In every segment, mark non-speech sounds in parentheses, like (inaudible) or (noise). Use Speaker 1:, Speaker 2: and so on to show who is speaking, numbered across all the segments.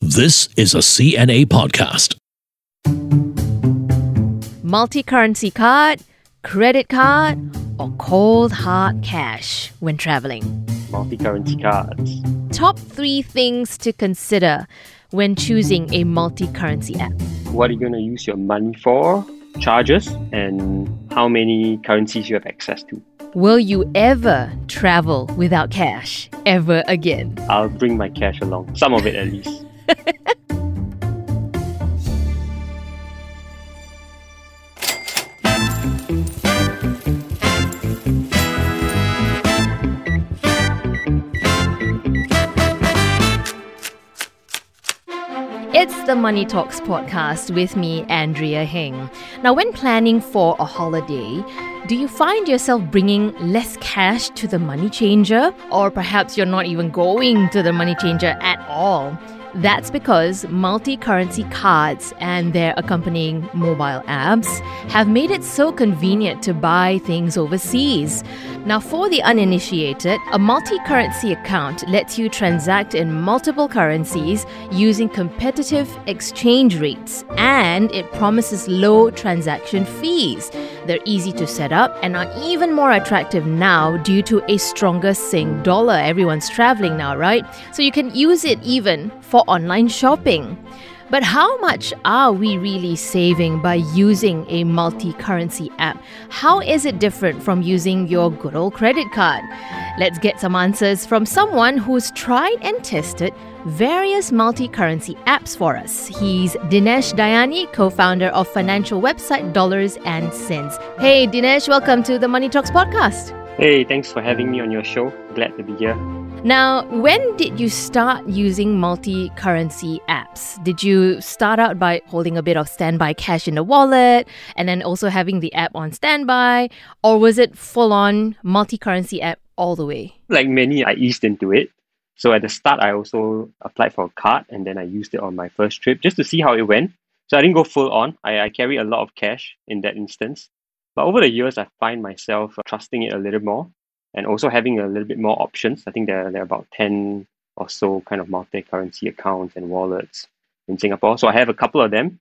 Speaker 1: This is a CNA podcast.
Speaker 2: multi currency card, credit card, or cold hard cash when traveling.
Speaker 3: multi-currency cards.
Speaker 2: Top three things to consider when choosing a multi currency app.
Speaker 3: What are you going to use your money for? Charges and how many currencies you have access to.
Speaker 2: Will you ever travel without cash ever again?
Speaker 3: I'll bring my cash along, some of it at least. (laughs)
Speaker 2: It's the Money Talks podcast with me, Andrea Heng. Now, when planning for a holiday, do you find yourself bringing less cash to the money changer? Or perhaps you're not even going to the money changer at all? That's because multi currency cards and their accompanying mobile apps have made it so convenient to buy things overseas. Now, for the uninitiated, a multi currency account lets you transact in multiple currencies using competitive exchange rates and it promises low transaction fees. They're easy to set up and are even more attractive now due to a stronger Sing dollar. Everyone's traveling now, right? So you can use it even for online shopping. But how much are we really saving by using a multi currency app? How is it different from using your good old credit card? Let's get some answers from someone who's tried and tested various multi currency apps for us. He's Dinesh Dayani, co founder of financial website Dollars and Sense. Hey, Dinesh, welcome to the Money Talks podcast.
Speaker 3: Hey, thanks for having me on your show. Glad to be here.
Speaker 2: Now, when did you start using multi currency apps? Did you start out by holding a bit of standby cash in the wallet and then also having the app on standby? Or was it full on multi currency app all the way?
Speaker 3: Like many, I eased into it. So at the start, I also applied for a card and then I used it on my first trip just to see how it went. So I didn't go full on. I, I carry a lot of cash in that instance. But over the years, I find myself trusting it a little more and also having a little bit more options. I think there, there are about 10 or so kind of multi currency accounts and wallets in Singapore. So I have a couple of them.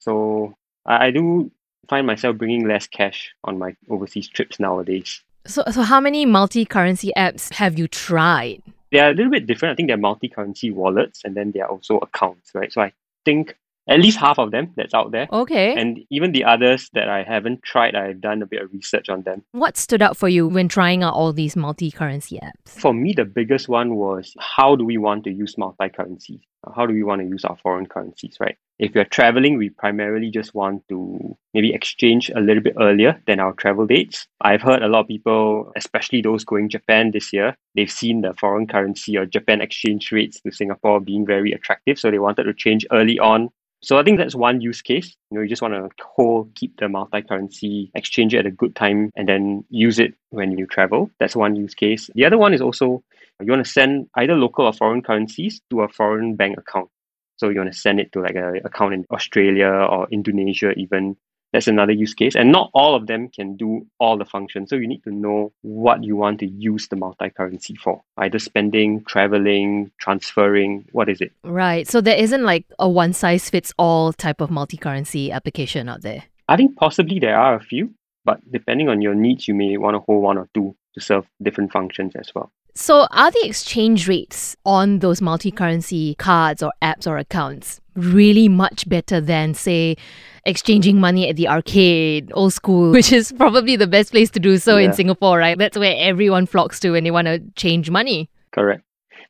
Speaker 3: So I, I do find myself bringing less cash on my overseas trips nowadays.
Speaker 2: So, so how many multi currency apps have you tried?
Speaker 3: They're a little bit different. I think they're multi currency wallets and then they're also accounts, right? So I think at least half of them that's out there.
Speaker 2: Okay.
Speaker 3: And even the others that I haven't tried, I've done a bit of research on them.
Speaker 2: what stood out for you when trying out all these multi currency apps?
Speaker 3: For me, the biggest one was how do we want to use multi currencies? How do we want to use our foreign currencies, right? If you're traveling, we primarily just want to maybe exchange a little bit earlier than our travel dates. I've heard a lot of people, especially those going Japan this year, they've seen the foreign currency or Japan exchange rates to Singapore being very attractive. So they wanted to change early on so I think that's one use case. You know, you just want to hold, keep the multi-currency, exchange it at a good time, and then use it when you travel. That's one use case. The other one is also you want to send either local or foreign currencies to a foreign bank account. So you want to send it to like an account in Australia or Indonesia even. That's another use case. And not all of them can do all the functions. So you need to know what you want to use the multi-currency for. Either spending, traveling, transferring, what is it?
Speaker 2: Right. So there isn't like a one size fits all type of multi currency application out there.
Speaker 3: I think possibly there are a few, but depending on your needs, you may want to hold one or two to serve different functions as well.
Speaker 2: So, are the exchange rates on those multi currency cards or apps or accounts really much better than, say, exchanging money at the arcade, old school, (laughs) which is probably the best place to do so in Singapore, right? That's where everyone flocks to when they want to change money.
Speaker 3: Correct.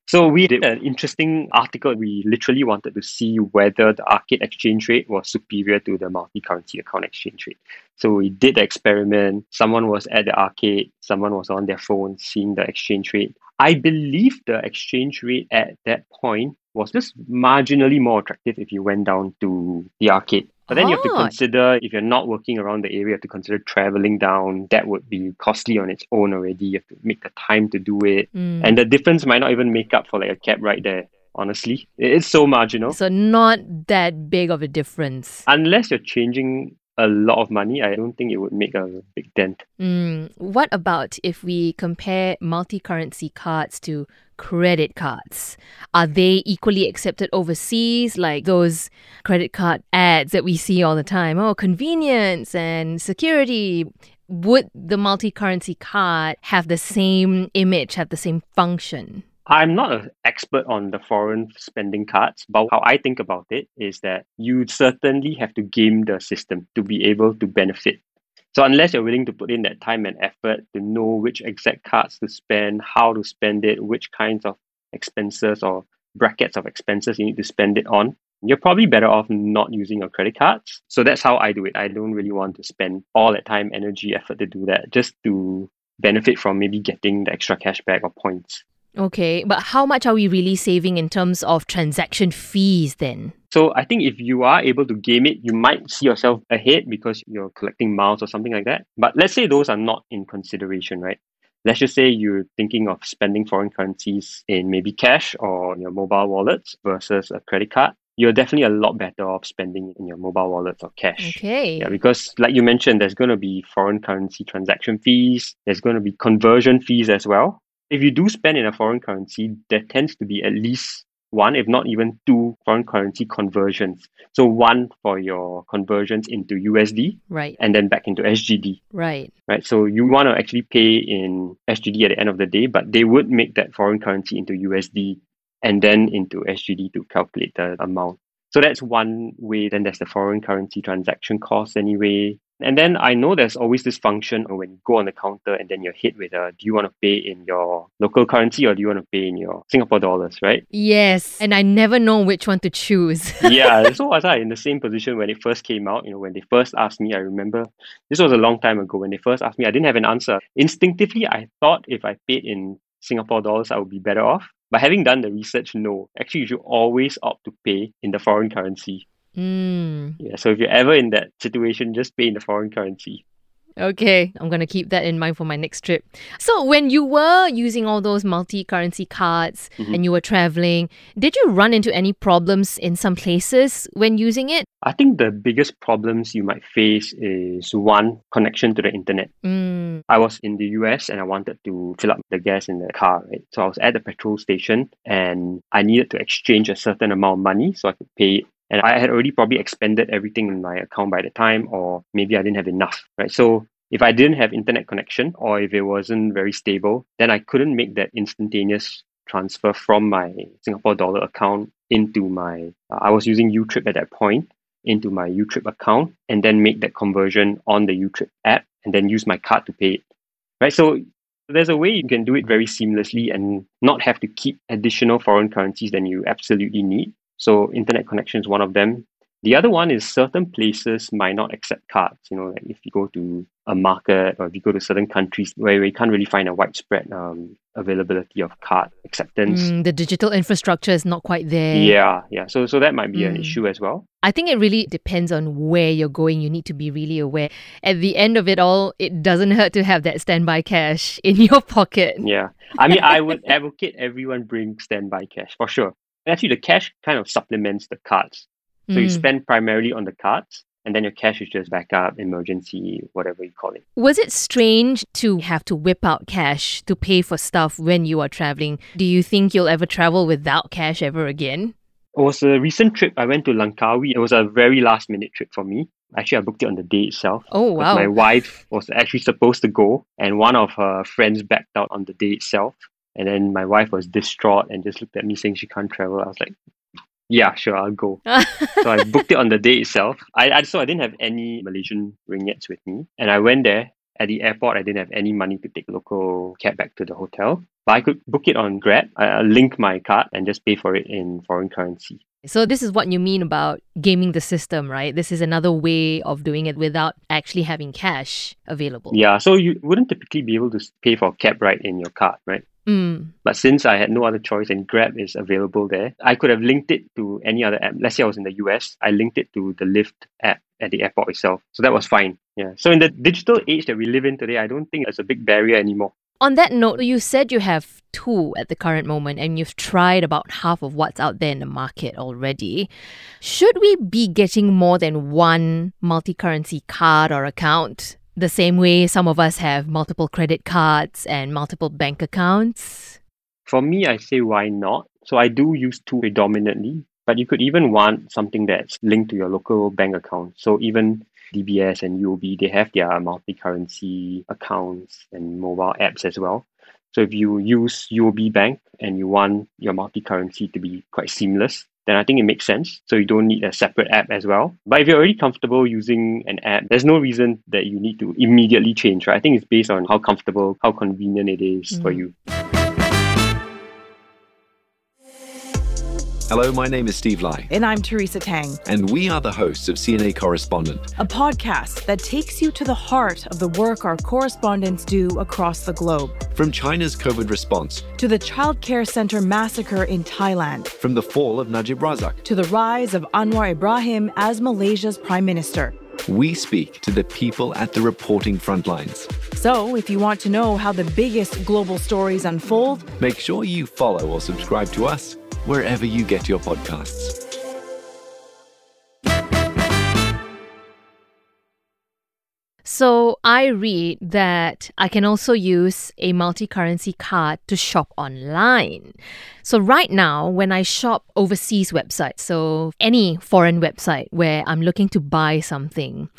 Speaker 3: So we did an interesting article. We literally wanted to see whether the arcade exchange rate was superior to the multi-currency account exchange rate. So we did the experiment. Someone was at the arcade, someone was on their phone seeing the exchange rate. I believe the exchange rate at that point was just marginally more attractive if you went down to the arcade. But then you have to
Speaker 2: Ah.
Speaker 3: consider if you're not working around the area, you have to consider traveling down. That would be costly on its own already. You have to make the time to do it.
Speaker 2: Mm.
Speaker 3: And the difference might not even make up for like a cab right there, honestly. It is so marginal.
Speaker 2: So, not that big of a difference.
Speaker 3: Unless you're changing a lot of money, I don't think it would make a big dent.
Speaker 2: Mm, what about if we compare multi currency cards to credit cards? Are they equally accepted overseas, like those credit card ads that we see all the time? Oh, convenience and security. Would the multi currency card have the same image, have the same function?
Speaker 3: I'm not an expert on the foreign spending cards, but how I think about it is that you certainly have to game the system to be able to benefit. So unless you're willing to put in that time and effort to know which exact cards to spend, how to spend it, which kinds of expenses or brackets of expenses you need to spend it on, you're probably better off not using your credit cards. So that's how I do it. I don't really want to spend all that time, energy, effort to do that just to benefit from maybe getting the extra cash back or points.
Speaker 2: Okay, but how much are we really saving in terms of transaction fees then?
Speaker 3: So I think if you are able to game it, you might see yourself ahead because you're collecting miles or something like that. But let's say those are not in consideration, right? Let's just say you're thinking of spending foreign currencies in maybe cash or your mobile wallets versus a credit card. You're definitely a lot better off spending in your mobile wallets or cash.
Speaker 2: Okay.
Speaker 3: Yeah, because like you mentioned, there's going to be foreign currency transaction fees. There's going to be conversion fees as well if you do spend in a foreign currency, there tends to be at least one, if not even two foreign currency conversions. So one for your conversions into USD,
Speaker 2: right,
Speaker 3: and then back into SGD,
Speaker 2: right,
Speaker 3: right. So you want to actually pay in SGD at the end of the day, but they would make that foreign currency into USD and then into SGD to calculate the amount. So that's one way. Then there's the foreign currency transaction cost anyway. And then I know there's always this function when you go on the counter and then you're hit with a do you want to pay in your local currency or do you want to pay in your Singapore dollars, right?
Speaker 2: Yes. And I never know which one to choose. (laughs)
Speaker 3: yeah. So was I in the same position when it first came out. You know, when they first asked me, I remember this was a long time ago when they first asked me, I didn't have an answer. Instinctively, I thought if I paid in Singapore dollars, I would be better off. But having done the research, no. Actually, you should always opt to pay in the foreign currency.
Speaker 2: Mm.
Speaker 3: Yeah, so if you're ever in that situation, just pay in the foreign currency.
Speaker 2: Okay, I'm going to keep that in mind for my next trip. So, when you were using all those multi currency cards mm-hmm. and you were traveling, did you run into any problems in some places when using it?
Speaker 3: I think the biggest problems you might face is one, connection to the internet.
Speaker 2: Mm.
Speaker 3: I was in the US and I wanted to fill up the gas in the car, right? So, I was at the petrol station and I needed to exchange a certain amount of money so I could pay and I had already probably expended everything in my account by the time, or maybe I didn't have enough, right? So if I didn't have internet connection or if it wasn't very stable, then I couldn't make that instantaneous transfer from my Singapore dollar account into my, uh, I was using YouTrip at that point, into my YouTrip account and then make that conversion on the YouTrip app and then use my card to pay it, right? So there's a way you can do it very seamlessly and not have to keep additional foreign currencies than you absolutely need. So internet connection is one of them. The other one is certain places might not accept cards. You know, like if you go to a market or if you go to certain countries where we can't really find a widespread um, availability of card acceptance.
Speaker 2: Mm, the digital infrastructure is not quite there.
Speaker 3: Yeah, yeah. So so that might be mm. an issue as well.
Speaker 2: I think it really depends on where you're going. You need to be really aware. At the end of it all, it doesn't hurt to have that standby cash in (laughs) your pocket.
Speaker 3: Yeah. I mean, I would advocate everyone bring standby cash for sure actually the cash kind of supplements the cards. So mm. you spend primarily on the cards and then your cash is just backup, emergency, whatever you call it.
Speaker 2: Was it strange to have to whip out cash to pay for stuff when you are traveling? Do you think you'll ever travel without cash ever again?
Speaker 3: It was a recent trip. I went to Langkawi. It was a very last minute trip for me. Actually, I booked it on the day itself.
Speaker 2: Oh, wow.
Speaker 3: My wife was actually supposed to go, and one of her friends backed out on the day itself. And then my wife was distraught and just looked at me saying she can't travel. I was like, yeah, sure, I'll go. (laughs) so I booked it on the day itself. I, I so I didn't have any Malaysian ringgits with me, and I went there. At the airport, I didn't have any money to take local cab back to the hotel, but I could book it on Grab. I, I link my card and just pay for it in foreign currency.
Speaker 2: So this is what you mean about gaming the system, right? This is another way of doing it without actually having cash available.
Speaker 3: Yeah, so you wouldn't typically be able to pay for cab ride in your card, right?
Speaker 2: Mm.
Speaker 3: But since I had no other choice and Grab is available there, I could have linked it to any other app. Let's say I was in the US, I linked it to the Lyft app at the airport itself. So that was fine. Yeah. So in the digital age that we live in today, I don't think it's a big barrier anymore.
Speaker 2: On that note, you said you have two at the current moment and you've tried about half of what's out there in the market already. Should we be getting more than one multi currency card or account? The same way some of us have multiple credit cards and multiple bank accounts?
Speaker 3: For me, I say why not? So I do use two predominantly, but you could even want something that's linked to your local bank account. So even DBS and UOB, they have their multi-currency accounts and mobile apps as well. So if you use UOB Bank and you want your multi-currency to be quite seamless, then I think it makes sense. So you don't need a separate app as well. But if you're already comfortable using an app, there's no reason that you need to immediately change, right? I think it's based on how comfortable, how convenient it is mm. for you.
Speaker 4: Hello, my name is Steve Lai.
Speaker 5: And I'm Teresa Tang.
Speaker 4: And we are the hosts of CNA Correspondent,
Speaker 5: a podcast that takes you to the heart of the work our correspondents do across the globe.
Speaker 4: From China's COVID response
Speaker 5: to the child care center massacre in Thailand,
Speaker 4: from the fall of Najib Razak
Speaker 5: to the rise of Anwar Ibrahim as Malaysia's prime minister.
Speaker 4: We speak to the people at the reporting front lines.
Speaker 5: So, if you want to know how the biggest global stories unfold,
Speaker 4: make sure you follow or subscribe to us wherever you get your podcasts.
Speaker 2: So I read that I can also use a multi currency card to shop online. So right now, when I shop overseas websites, so any foreign website where I'm looking to buy something,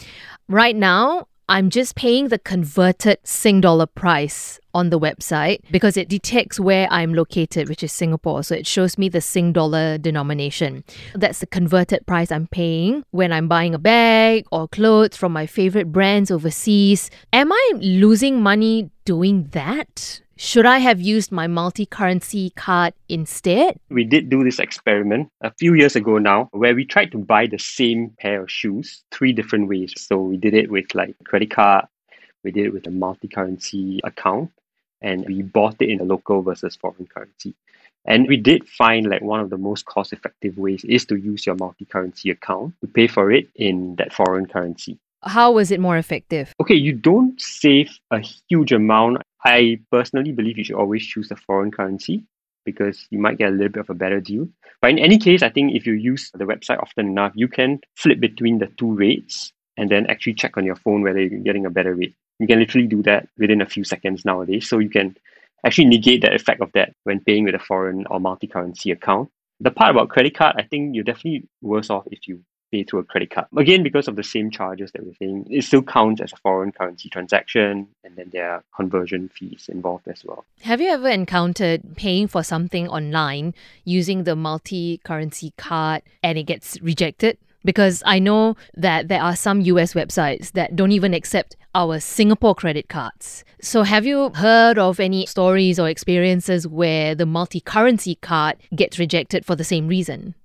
Speaker 2: right now I'm just paying the converted Sing dollar price on the website because it detects where I'm located, which is Singapore. So it shows me the Sing dollar denomination. That's the converted price I'm paying when I'm buying a bag or clothes from my favorite brands overseas. Am I losing money doing that? Should I have used my multi currency card instead?
Speaker 3: We did do this experiment a few years ago now where we tried to buy the same pair of shoes three different ways. So we did it with like credit card, we did it with a multi currency account, and we bought it in a local versus foreign currency. And we did find like one of the most cost effective ways is to use your multi currency account to pay for it in that foreign currency.
Speaker 2: How was it more effective?
Speaker 3: Okay, you don't save a huge amount. I personally believe you should always choose the foreign currency because you might get a little bit of a better deal. But in any case, I think if you use the website often enough, you can flip between the two rates and then actually check on your phone whether you're getting a better rate. You can literally do that within a few seconds nowadays. So you can actually negate the effect of that when paying with a foreign or multi currency account. The part about credit card, I think you're definitely worse off if you pay through a credit card. Again, because of the same charges that we're saying, it still counts as a foreign currency transaction, and then there are conversion fees involved as well.
Speaker 2: Have you ever encountered paying for something online using the multi currency card and it gets rejected? Because I know that there are some US websites that don't even accept our Singapore credit cards. So, have you heard of any stories or experiences where the multi currency card gets rejected for the same reason?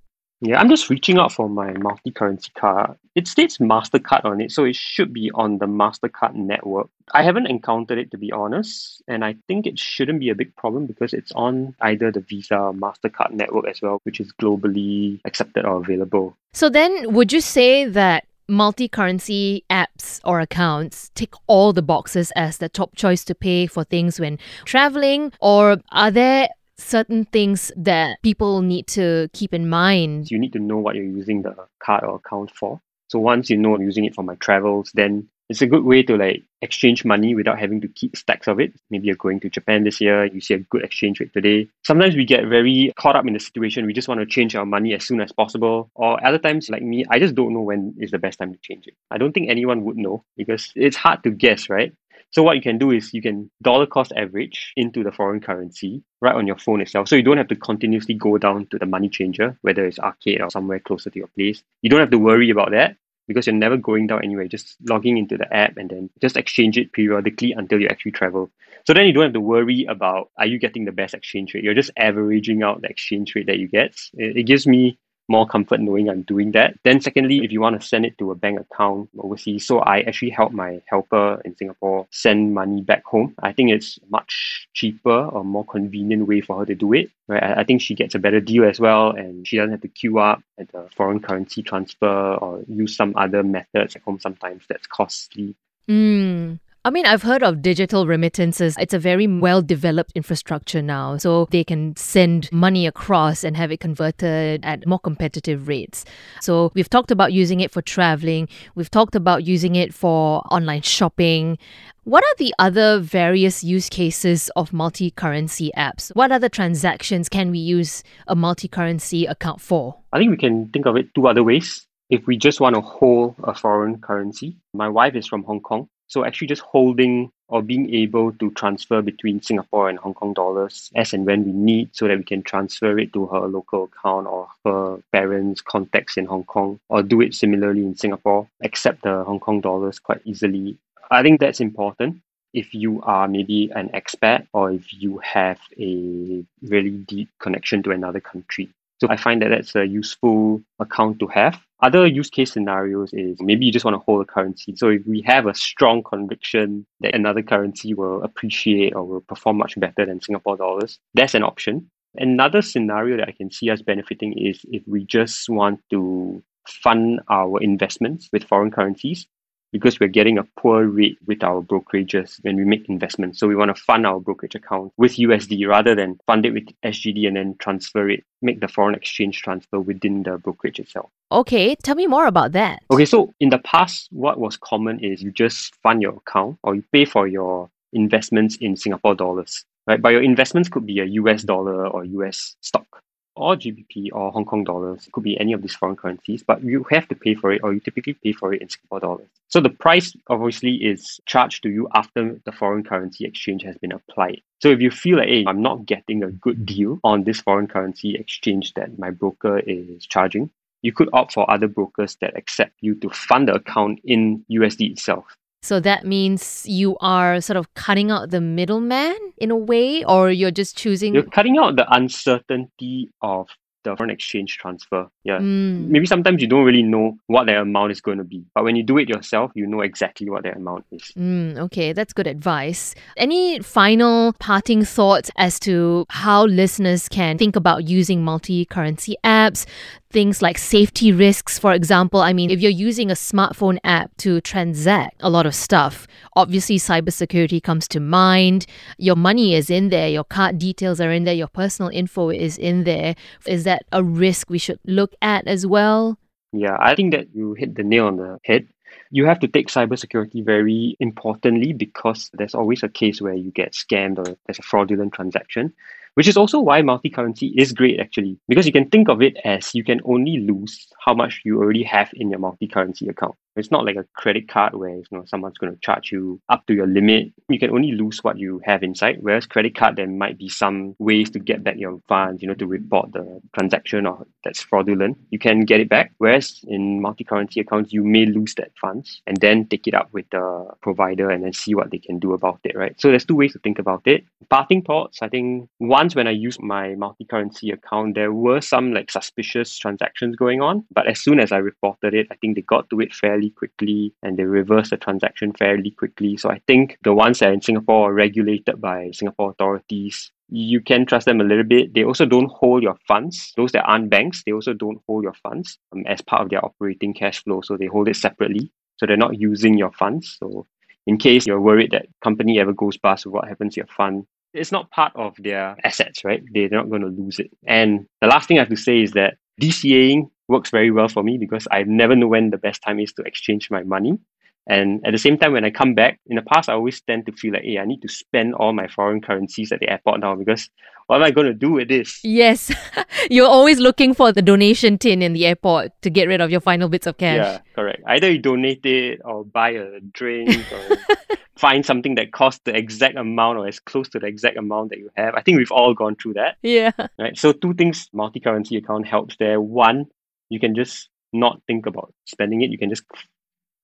Speaker 3: Yeah, I'm just reaching out for my multi currency card. It states MasterCard on it, so it should be on the MasterCard network. I haven't encountered it to be honest, and I think it shouldn't be a big problem because it's on either the Visa or MasterCard network as well, which is globally accepted or available.
Speaker 2: So then, would you say that multi currency apps or accounts tick all the boxes as the top choice to pay for things when traveling? Or are there certain things that people need to keep in mind?
Speaker 3: You need to know what you're using the card or account for. So once you know I'm using it for my travels, then it's a good way to like exchange money without having to keep stacks of it. Maybe you're going to Japan this year, you see a good exchange rate today. Sometimes we get very caught up in the situation. We just want to change our money as soon as possible. Or other times, like me, I just don't know when is the best time to change it. I don't think anyone would know because it's hard to guess, right? So what you can do is you can dollar cost average into the foreign currency right on your phone itself. So you don't have to continuously go down to the money changer, whether it's arcade or somewhere closer to your place. You don't have to worry about that because you're never going down anyway. Just logging into the app and then just exchange it periodically until you actually travel. So then you don't have to worry about are you getting the best exchange rate. You're just averaging out the exchange rate that you get. It, it gives me more comfort knowing I'm doing that. Then secondly, if you want to send it to a bank account overseas, so I actually help my helper in Singapore send money back home. I think it's much cheaper or more convenient way for her to do it. Right? I think she gets a better deal as well and she doesn't have to queue up at the foreign currency transfer or use some other methods at home sometimes that's costly.
Speaker 2: Mm. I mean, I've heard of digital remittances. It's a very well developed infrastructure now. So they can send money across and have it converted at more competitive rates. So we've talked about using it for traveling, we've talked about using it for online shopping. What are the other various use cases of multi currency apps? What other transactions can we use a multi currency account for?
Speaker 3: I think we can think of it two other ways. If we just want to hold a foreign currency, my wife is from Hong Kong. So actually just holding or being able to transfer between Singapore and Hong Kong dollars as and when we need so that we can transfer it to her local account or her parents' contacts in Hong Kong or do it similarly in Singapore, accept the Hong Kong dollars quite easily I think that's important if you are maybe an expat or if you have a really deep connection to another country. So I find that that's a useful account to have. Other use case scenarios is maybe you just want to hold a currency. So if we have a strong conviction that another currency will appreciate or will perform much better than Singapore dollars, that's an option. Another scenario that I can see us benefiting is if we just want to fund our investments with foreign currencies because we're getting a poor rate with our brokerages when we make investments. So we want to fund our brokerage account with USD rather than fund it with SGD and then transfer it, make the foreign exchange transfer within the brokerage itself.
Speaker 2: Okay, tell me more about that.
Speaker 3: Okay, so in the past, what was common is you just fund your account or you pay for your investments in Singapore dollars. Right, but your investments could be a US dollar or US stock or GBP or Hong Kong dollars. It could be any of these foreign currencies, but you have to pay for it or you typically pay for it in Singapore dollars. So the price obviously is charged to you after the foreign currency exchange has been applied. So if you feel like, hey, I'm not getting a good deal on this foreign currency exchange that my broker is charging, you could opt for other brokers that accept you to fund the account in USD itself.
Speaker 2: So that means you are sort of cutting out the middleman in a way, or you're just choosing.
Speaker 3: You're cutting out the uncertainty of the foreign exchange transfer. Yeah. Mm. Maybe sometimes you don't really know what the amount is going to be. But when you do it yourself, you know exactly what the amount is.
Speaker 2: Mm, okay, that's good advice. Any final parting thoughts as to how listeners can think about using multi currency apps? Things like safety risks, for example. I mean, if you're using a smartphone app to transact a lot of stuff, obviously cybersecurity comes to mind. Your money is in there, your card details are in there, your personal info is in there. Is that a risk we should look at as well?
Speaker 3: Yeah, I think that you hit the nail on the head. You have to take cybersecurity very importantly because there's always a case where you get scammed or there's a fraudulent transaction which is also why multi-currency is great actually because you can think of it as you can only lose how much you already have in your multi-currency account it's not like a credit card where you know someone's going to charge you up to your limit. You can only lose what you have inside. Whereas credit card, there might be some ways to get back your funds, you know, to report the transaction or that's fraudulent. You can get it back. Whereas in multi-currency accounts, you may lose that funds and then take it up with the provider and then see what they can do about it, right? So there's two ways to think about it. Parting thoughts, I think once when I used my multi-currency account, there were some like suspicious transactions going on. But as soon as I reported it, I think they got to it fairly fairly quickly and they reverse the transaction fairly quickly. So I think the ones that are in Singapore are regulated by Singapore authorities. You can trust them a little bit. They also don't hold your funds. Those that aren't banks, they also don't hold your funds um, as part of their operating cash flow. So they hold it separately. So they're not using your funds. So in case you're worried that company ever goes bust, what happens to your fund? It's not part of their assets, right? They're not going to lose it. And the last thing I have to say is that DCAing works very well for me because I never know when the best time is to exchange my money. And at the same time, when I come back, in the past, I always tend to feel like, hey, I need to spend all my foreign currencies at the airport now because what am I going to do with this?
Speaker 2: Yes. (laughs) You're always looking for the donation tin in the airport to get rid of your final bits of cash.
Speaker 3: Yeah, correct. Either you donate it or buy a drink or (laughs) find something that costs the exact amount or as close to the exact amount that you have. I think we've all gone through that.
Speaker 2: Yeah.
Speaker 3: Right. So two things multi currency account helps there. One, you can just not think about spending it. You can just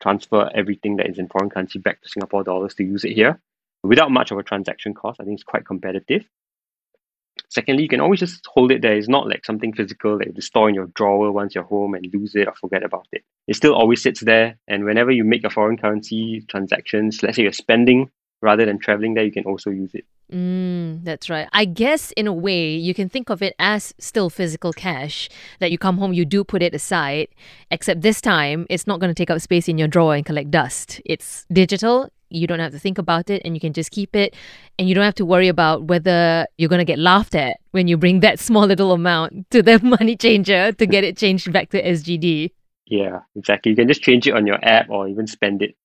Speaker 3: transfer everything that is in foreign currency back to Singapore dollars to use it here without much of a transaction cost. I think it's quite competitive. Secondly, you can always just hold it there. It's not like something physical that you store in your drawer once you're home and lose it or forget about it. It still always sits there. And whenever you make a foreign currency transactions, let's say you're spending rather than traveling there, you can also use it.
Speaker 2: Mm, that's right. I guess in a way, you can think of it as still physical cash that you come home, you do put it aside, except this time it's not going to take up space in your drawer and collect dust. It's digital, You don't have to think about it and you can just keep it. And you don't have to worry about whether you're going to get laughed at when you bring that (laughs) small little amount to the (laughs) money changer to get it changed back to SGD.
Speaker 3: Yeah, exactly. You can just change it on your app or even spend it.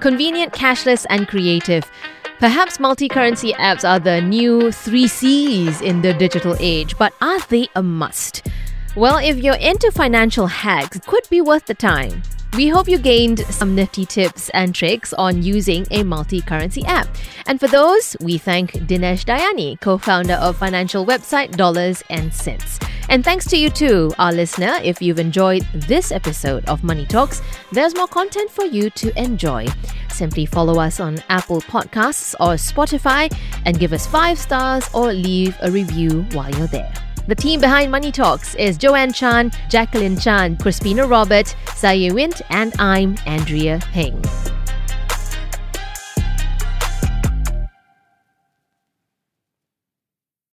Speaker 2: Convenient, cashless, and creative. Perhaps multi currency apps are the new three C's in the digital age, but are they a must? Well, if you're into financial hacks, it could be worth the time. We hope you gained some nifty tips and tricks on using a multi currency app. And for those, we thank Dinesh Dayani, co founder of financial website Dollars and Sense. And thanks to you too, our listener. If you've enjoyed this episode of Money Talks, there's more content for you to enjoy. Simply follow us on Apple Podcasts or Spotify and give us five stars or leave a review while you're there. The team behind Money Talks is Joanne Chan, Jacqueline Chan, Crispina Robert, Saye Wint, and I'm Andrea Heng.